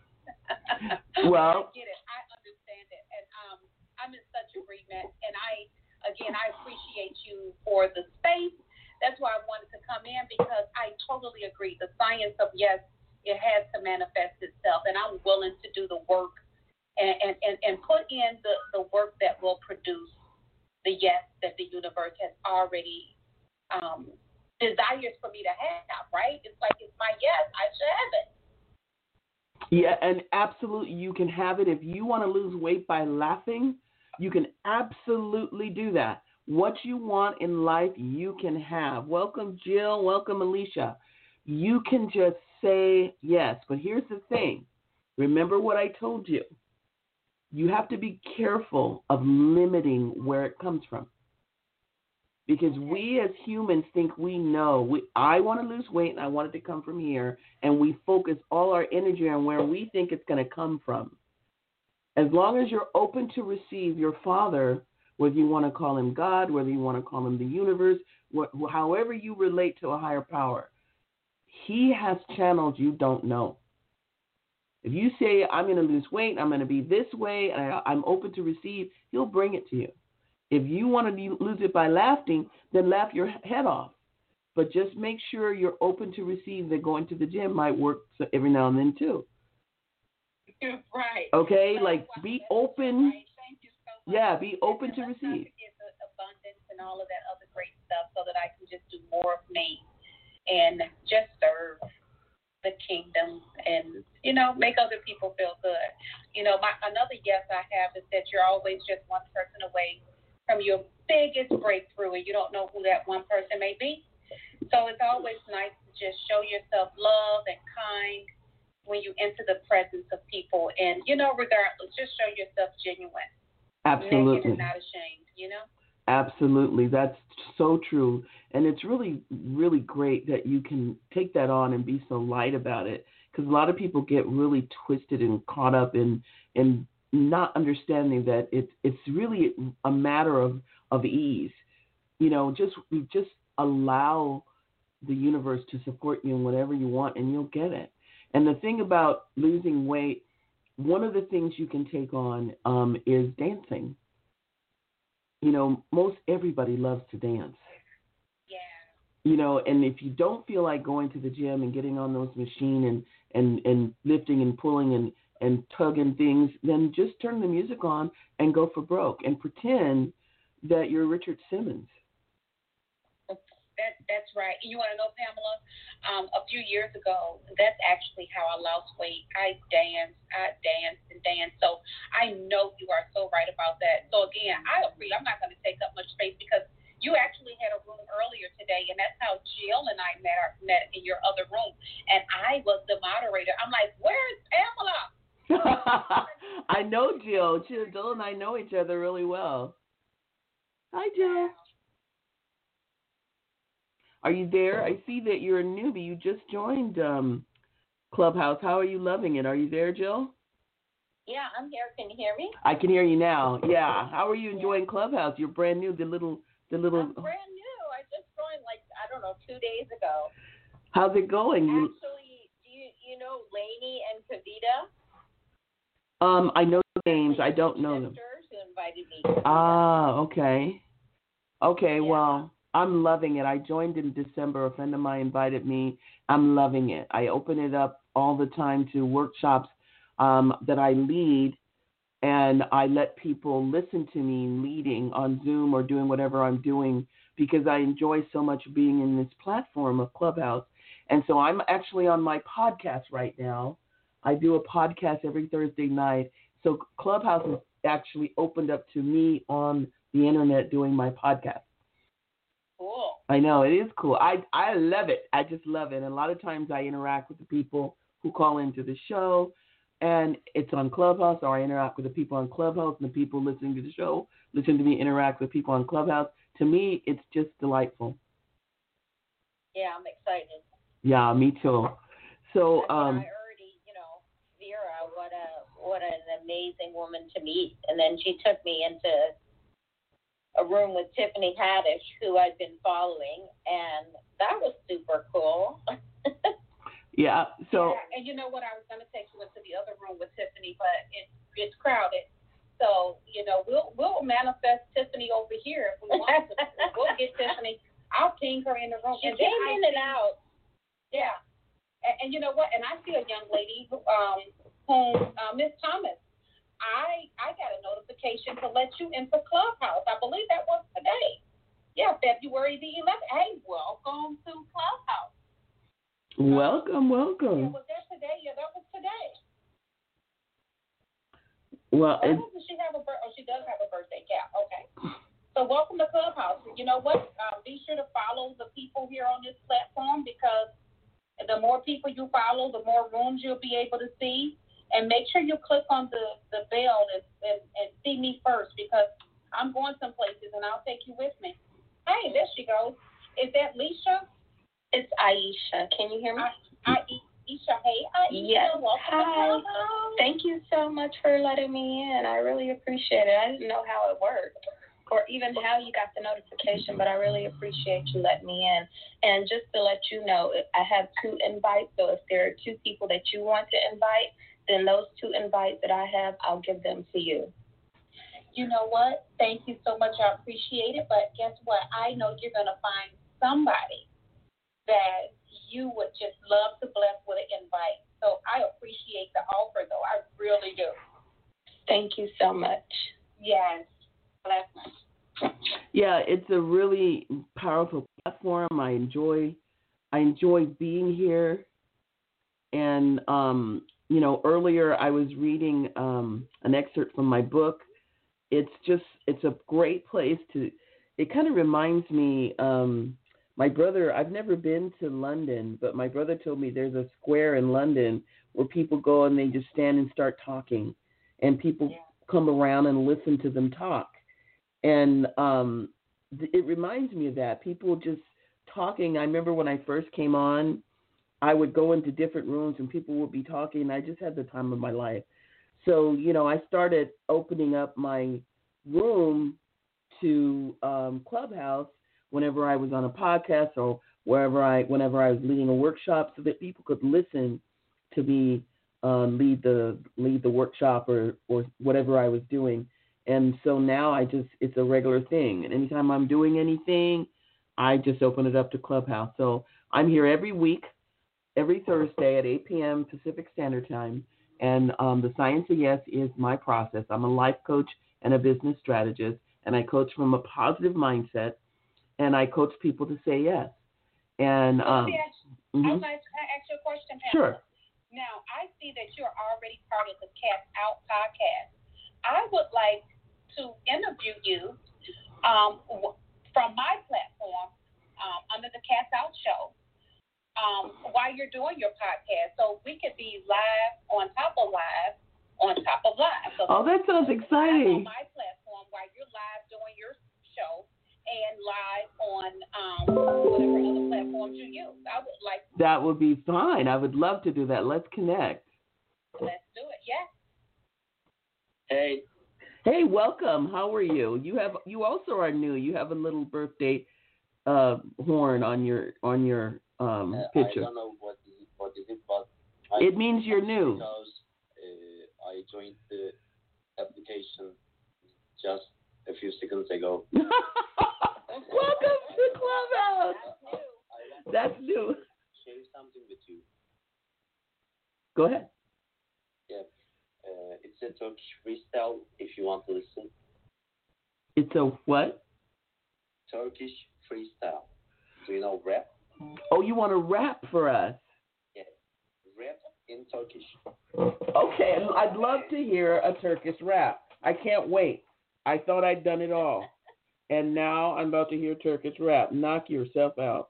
well, I get it. I understand it. And um, I'm in such agreement. And I again, I appreciate you for the space. That's why I wanted to come in because I totally agree. The science of yes, it has to manifest itself, and I'm willing to do the work and, and, and, and put in the, the work that will produce the yes that the universe has already um, desires for me to have, right? It's like it's my yes, I should have it. Yeah, and absolutely, you can have it if you want to lose weight by laughing. You can absolutely do that. What you want in life, you can have. Welcome, Jill. Welcome, Alicia. You can just say yes. But here's the thing remember what I told you. You have to be careful of limiting where it comes from. Because we as humans think we know. We, I want to lose weight and I want it to come from here. And we focus all our energy on where we think it's going to come from. As long as you're open to receive your Father, whether you want to call him God, whether you want to call him the universe, wh- however you relate to a higher power, he has channels you don't know. If you say, I'm going to lose weight, I'm going to be this way, and I, I'm open to receive, he'll bring it to you. If you want to lose it by laughing, then laugh your head off. But just make sure you're open to receive that going to the gym might work every now and then too. <laughs> right. Okay, like be open. Yeah, be open to receive. abundance and all of that other great stuff, so that I can just do more of me and just serve the kingdom and you know make other people feel good. You know, my another yes I have is that you're always just one person away from your biggest breakthrough, and you don't know who that one person may be. So it's always nice to just show yourself love and kind when you enter the presence of people. And, you know, regardless, just show yourself genuine. Absolutely. Naked and not ashamed, you know? Absolutely. That's so true. And it's really, really great that you can take that on and be so light about it. Because a lot of people get really twisted and caught up in, in not understanding that it's it's really a matter of, of ease. You know, just just allow the universe to support you in whatever you want and you'll get it. And the thing about losing weight, one of the things you can take on um, is dancing. You know, most everybody loves to dance. Yeah. You know, and if you don't feel like going to the gym and getting on those machine and and and lifting and pulling and and tugging things, then just turn the music on and go for broke and pretend that you're Richard Simmons. That that's right. You want to know, Pamela? Um, a few years ago, that's actually how I lost weight. I danced, I danced and danced. So I know you are so right about that. So again, I agree. I'm not going to take up much space because you actually had a room earlier today, and that's how Jill and I met our, met in your other room, and I was the moderator. I'm like, where's Pamela? <laughs> I know Jill. Jill and I know each other really well. Hi, Jill. Are you there? I see that you're a newbie. You just joined um, Clubhouse. How are you loving it? Are you there, Jill? Yeah, I'm here. Can you hear me? I can hear you now. Yeah. How are you enjoying Clubhouse? You're brand new. The little, the little. I'm brand new. I just joined like I don't know two days ago. How's it going? You, Actually, do you you know Lainey and Kavita? um, I know the names. I don't know them. Sisters Who invited me? Ah, okay. Okay, Yeah. well, I'm loving it. I joined in December. A friend of mine invited me. I'm loving it. I open it up all the time to workshops um, that I lead, and I let people listen to me leading on Zoom or doing whatever I'm doing because I enjoy so much being in this platform of Clubhouse. And so I'm actually on my podcast right now. I do a podcast every Thursday night. So Clubhouse is actually opened up to me on the internet doing my podcast. Cool. I know it is cool. I I love it. I just love it. And a lot of times I interact with the people who call into the show, and it's on Clubhouse, or I interact with the people on Clubhouse, and the people listening to the show listen to me interact with people on Clubhouse. To me, it's just delightful. Yeah, I'm excited. Yeah, me too. So um, I already, you know, Vera, what a what an amazing woman to meet. And then she took me into a room with Tiffany Haddish, who I'd been following, and that was super cool. <laughs> yeah. So Yeah, and you know what? I was going to take you into the other room with Tiffany, but it, it's crowded. So you know, we'll we'll manifest Tiffany over here if we want to. <laughs> we'll get Tiffany. I'll ping her in the room. she and came I in and see- out. Yeah. And, and you know what? And I see a young lady who, um, whom, uh, Miss Thomas, I I got a notification to let you into Clubhouse. I believe that was today. Yeah, February the 11th. Hey, welcome to Clubhouse. welcome, Yeah, welcome. was that today? Yeah, that was today. Well, Oh, does she have a bir- oh, she does have a birthday cap. Okay. So welcome to Clubhouse. You know what? Um, be sure to follow the people here on this platform because the more people you follow, the more rooms you'll be able to see. And make sure you click on the, the bell and, and, and see me first because I'm going some places and I'll take you with me. Hey, there she goes. Is that Leisha? It's Aisha. Can you hear me? I, Aisha. Hey, Aisha. Yes. Welcome Hi. Thank you so much for letting me in. I really appreciate it. I didn't know how it worked or even how you got the notification, but I really appreciate you letting me in. And just to let you know, I have two invites. So if there are two people that you want to invite, then those two invites that I have, I'll give them to you. you know what? Thank you so much. I appreciate it. But guess what? I know you're going to find somebody that you would just love to bless with an invite. So I appreciate the offer, though. I really do. Thank you so much. Yes. Bless yeah, it's a really powerful platform. I enjoy, I enjoy being here. And um, you know, earlier I was reading um, an excerpt from my book. It's just, it's a great place to. It kind of reminds me. Um, my brother, I've never been to London, but my brother told me there's a square in London where people go and they just stand and start talking, and people Yeah. come around and listen to them talk. And um, th- it reminds me of that. People just talking. I remember when I first came on, I would go into different rooms and people would be talking, I just had the time of my life. So, you know, I started opening up my room to um, Clubhouse whenever I was on a podcast or wherever I, whenever I was leading a workshop, so that people could listen to me um, lead the lead the workshop or or whatever I was doing. And so now I just it's a regular thing. And anytime I'm doing anything, I just open it up to Clubhouse. So I'm here every week, every Thursday at 8 p.m. Pacific Standard Time. And um, the Science of Yes is my process. I'm a life coach and a business strategist, and I coach from a positive mindset. and I coach people to say yes. And um, me ask, I to ask you a question, Pamela. sure. Now, I see that you're already part of the Cast Out podcast. I would like to interview you um, from my platform um, under the Cast Out Show um, while you're doing your podcast. So we could be live on top of live on top of live. So Oh, that sounds live on exciting. my platform while you're live doing your show and live on um, whatever other platforms you use. I would like That would be fine. I would love to do that. Let's connect. let's do it. Yeah. Hey, Hey, welcome. How are you? You have you also are new. You have a little birthday uh, horn on your on your um, uh, I don't know what is it, what is it, but I It means you're new. because uh, I joined the application just a few seconds ago. <laughs> welcome to Clubhouse. I want That's new. share something with you. Go ahead. Uh, it's a Turkish freestyle. If you want to listen, It's a what? Turkish freestyle. Do you know rap? Oh, you want to rap for us? Rap in Turkish. Okay, I'd love to hear a Turkish rap. I can't wait. I thought I'd done it all. And now I'm about to hear Turkish rap. Knock yourself out.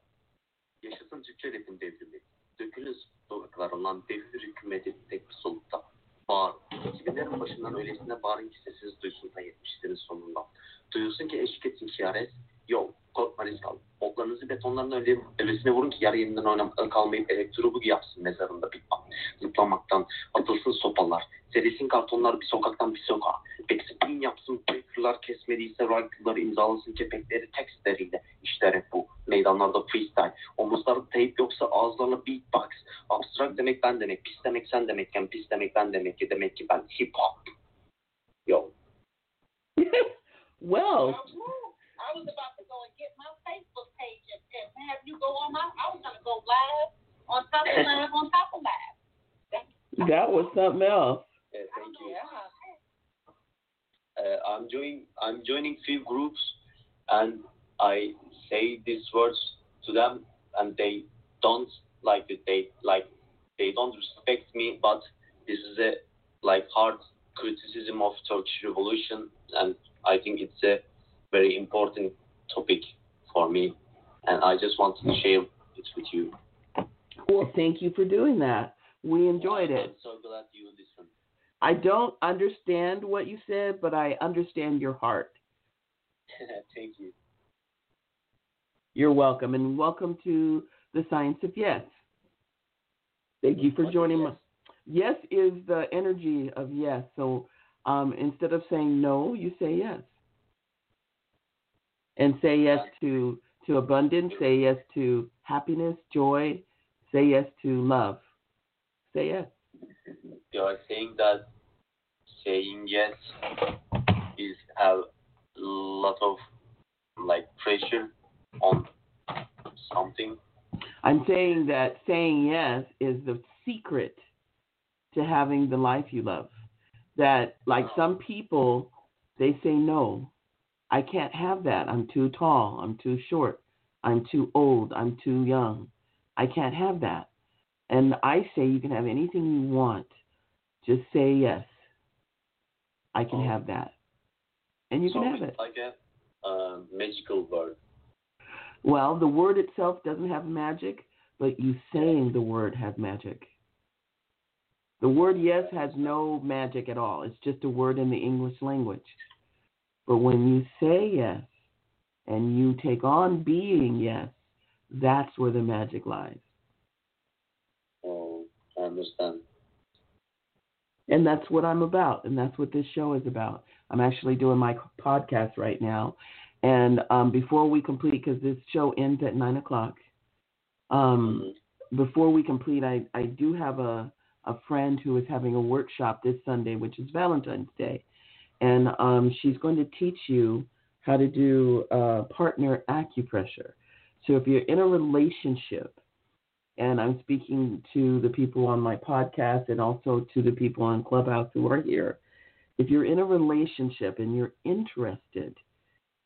Yaşasın Türkçe rapin devrimi. Dökülün sokaklarından devir hükümeti tek bir solukta. Bağır. 2000'lerin başından öylesine bağırın ki sesiniz duysun da 70'lerin sonunda. Duyulsun ki eşlik etsin kiyaret. Yol. Korkma risk al. Oklarınızı betonların öyle, öylesine vurun ki yarı yerinden oynamadan kalmayıp elektrobugi yapsın mezarında bitmem. Zıplamaktan atılsın sopalar. Serisin kartonlar bir sokaktan bir sokağa. Backspin yapsın breakerlar kesmediyse rifle'ları imzalasın kepekleri tekstleriyle. İşte rap bu. Meydanlarda freestyle. Omuzlarda teyp yoksa ağızlarla beatbox. Abstract demek ben demek. Pis demek sen demekken pis demek ben demek ki demek ki ben hip hop. Yo. <laughs> well, I was about to go and get my Facebook page and, and have you go on my. I was gonna go live on top of live on top of live. that was something else. Uh, thank you. Yeah. Uh, I'm joining. I'm joining few groups, and I say these words to them, and they don't like it. They like they don't respect me. But this is a like hard criticism of Turkish revolution, and I think it's a very important topic for me, and I just wanted to share it with you. Well, thank you for doing that. We enjoyed it. I'm it. so glad you listened. I don't understand what you said, but I understand your heart. <laughs> Thank you. You're welcome, and welcome to the Science of Yes. Thank you for What is joining yes? me. Yes is the energy of yes. So um, instead of saying no, you say yes. And say yes to, to abundance, say yes to happiness, joy, say yes to love. Say yes. you are saying that saying yes is a lot of like pressure on something. I'm saying that saying yes is the secret to having the life you love. That, like some people, they say, no, I can't have that. I'm too tall. I'm too short. I'm too old. I'm too young. I can't have that. And I say, you can have anything you want. Just say yes. I can Oh. have that. And you so can have it. like a uh, magical word. Well, the word itself doesn't have magic, but you saying the word has magic. The word yes has no magic at all. It's just a word in the English language. But when you say yes and you take on being yes, that's where the magic lies. Oh, I understand. And that's what I'm about, and that's what this show is about. I'm actually doing my podcast right now, and um, before we complete, because this show ends at nine o'clock, um, Mhm. before we complete, I, I do have a, a friend who is having a workshop this Sunday, which is Valentine's Day. And um, she's going to teach you how to do uh, partner acupressure. So if you're in a relationship, and I'm speaking to the people on my podcast and also to the people on Clubhouse who are here, if you're in a relationship and you're interested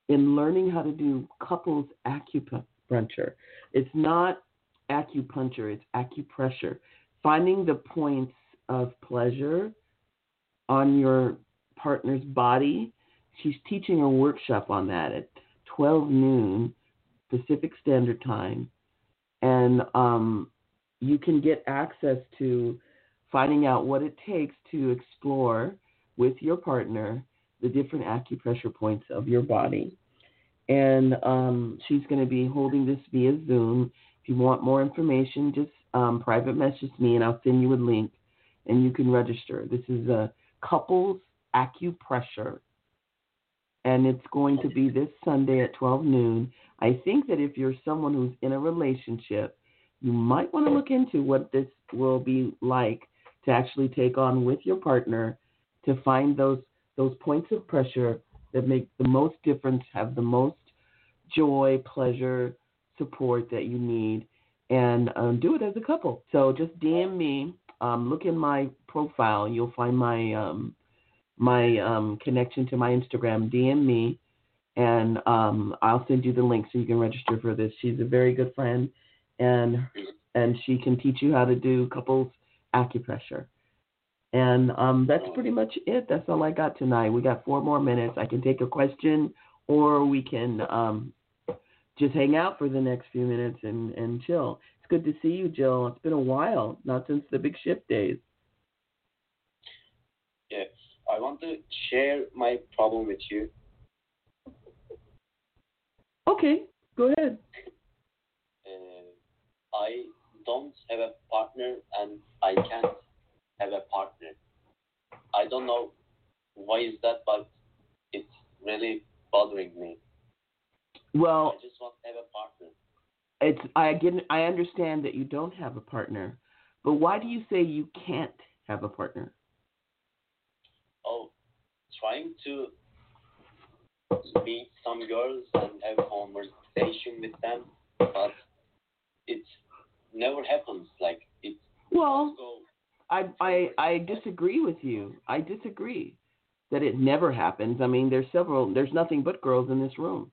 in learning how to do couples acupuncture. It's not acupuncture, it's acupressure. Finding the points of pleasure on your partner's body. She's teaching a workshop on that at 12 noon Pacific Standard Time. And um, you can get access to finding out what it takes to explore with your partner the different acupressure points of your body. And um, she's going to be holding this via Zoom. If you want more information, just um, private message me and I'll send you a link and you can register. This is a couples acupressure and it's going to be this Sunday at 12 noon. I think that if you're someone who's in a relationship, you might want to look into what this will be like to actually take on with your partner to find those those points of pressure that make the most difference, have the most joy, pleasure, support that you need, and um, do it as a couple. So just DM me. Um, look in my profile. You'll find my um, my um, connection to my Instagram. DM me, and um, I'll send you the link so you can register for this. She's a very good friend, and and she can teach you how to do couples acupressure. And um, that's pretty much it. That's all I got tonight. We got four more minutes. I can take a question, or we can um, just hang out for the next few minutes and, and chill. It's good to see you, Jill. It's been a while, not since the big shift days. I want to share my problem with you. Okay, go ahead. Uh, I don't have a partner and I can't have a partner. I don't know why is that, but it's really bothering me. Well, I just want to have a partner. it's I get I understand that you don't have a partner, but why do you say you can't have a partner? Oh, trying to meet some girls and have conversation with them, but it never happens. Like it Well, go I I I disagree with you. I disagree that it never happens. I mean, there's several. There's nothing but girls in this room.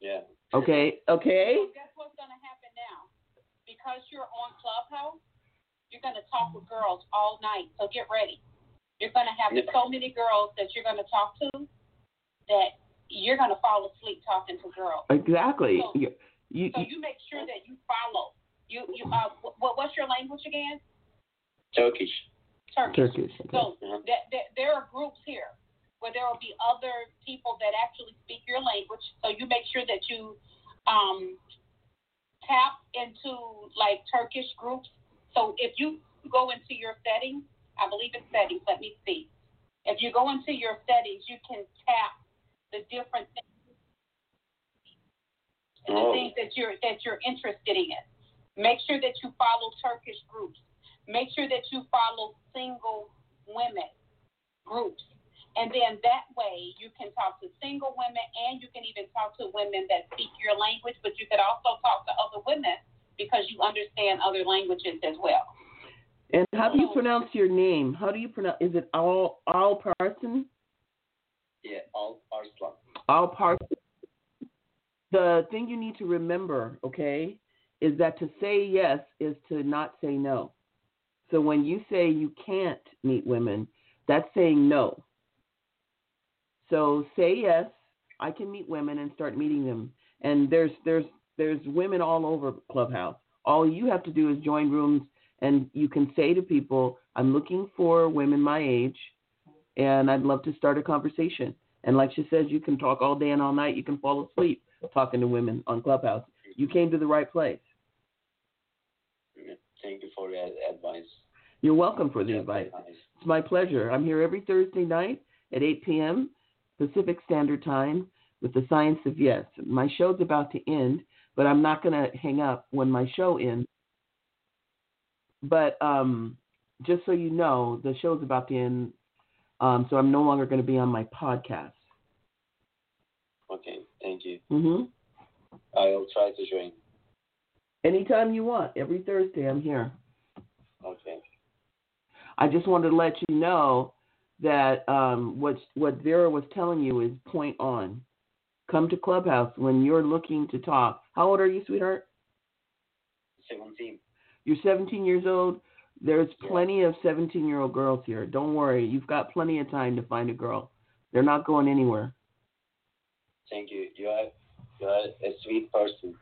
yeah. Okay, okay. So guess what's going to happen now? Because you're on Clubhouse, you're going to talk with girls all night. So get ready. You're going to have Yep. so many girls that you're going to talk to that you're going to fall asleep talking to girls. Exactly. So- You, you, So you make sure that you follow. You you uh what what's your language again? Turkish. Turkish. Turkish. Okay. So there are groups here where there will be other people that actually speak your language. So you make sure that you um, tap into like Turkish groups. So if you go into your settings, I believe it's settings. Let me see. If you go into your settings, you can tap the different things, the Oh. things that you're that you're interested in. Make sure that you follow Turkish groups. Make sure that you follow single women groups. And then that way you can talk to single women and you can even talk to women that speak your language, but you could also talk to other women because you understand other languages as well. And how do you oh. pronounce your name? How do you pronounce? Is it Al Al Parson? Yeah. Al Arslan. Al Parson. The thing you need to remember, okay, is that to say yes is to not say no. So when you say you can't meet women, that's saying no. So say yes, I can meet women and start meeting them. And there's there's there's women all over Clubhouse. All you have to do is join rooms and you can say to people, I'm looking for women my age and I'd love to start a conversation. And like she says, you can talk all day and all night. You can fall asleep talking to women on Clubhouse. You came to the right place. Thank you for your advice. You're welcome for the Yeah, advice. It's my pleasure. I'm here every Thursday night at 8 p.m. Pacific Standard Time with the Science of Yes. My show's about to end, but I'm not going to hang up when my show ends. But um, just so you know, the show's about to end, um, so I'm no longer going to be on my podcast. Okay. Thank you. hmm I will try to join. Anytime you want. Every Thursday, I'm here. Okay. I just wanted to let you know that um, what what Vera was telling you is point on. come to Clubhouse when you're looking to talk. How old are you, sweetheart? 17. You're 17 years old. There's plenty of 17 year old girls here. Don't worry. You've got plenty of time to find a girl. They're not going anywhere. Thank you. You are, you are a sweet person.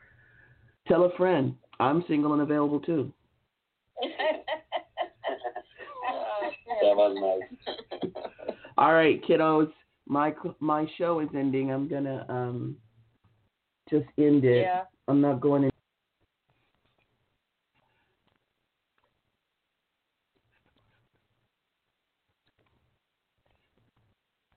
Tell a friend. I'm single and available too. <laughs> That was nice. <laughs> All right, kiddos. My my show is ending. I'm gonna um just end it. yeah. I'm not going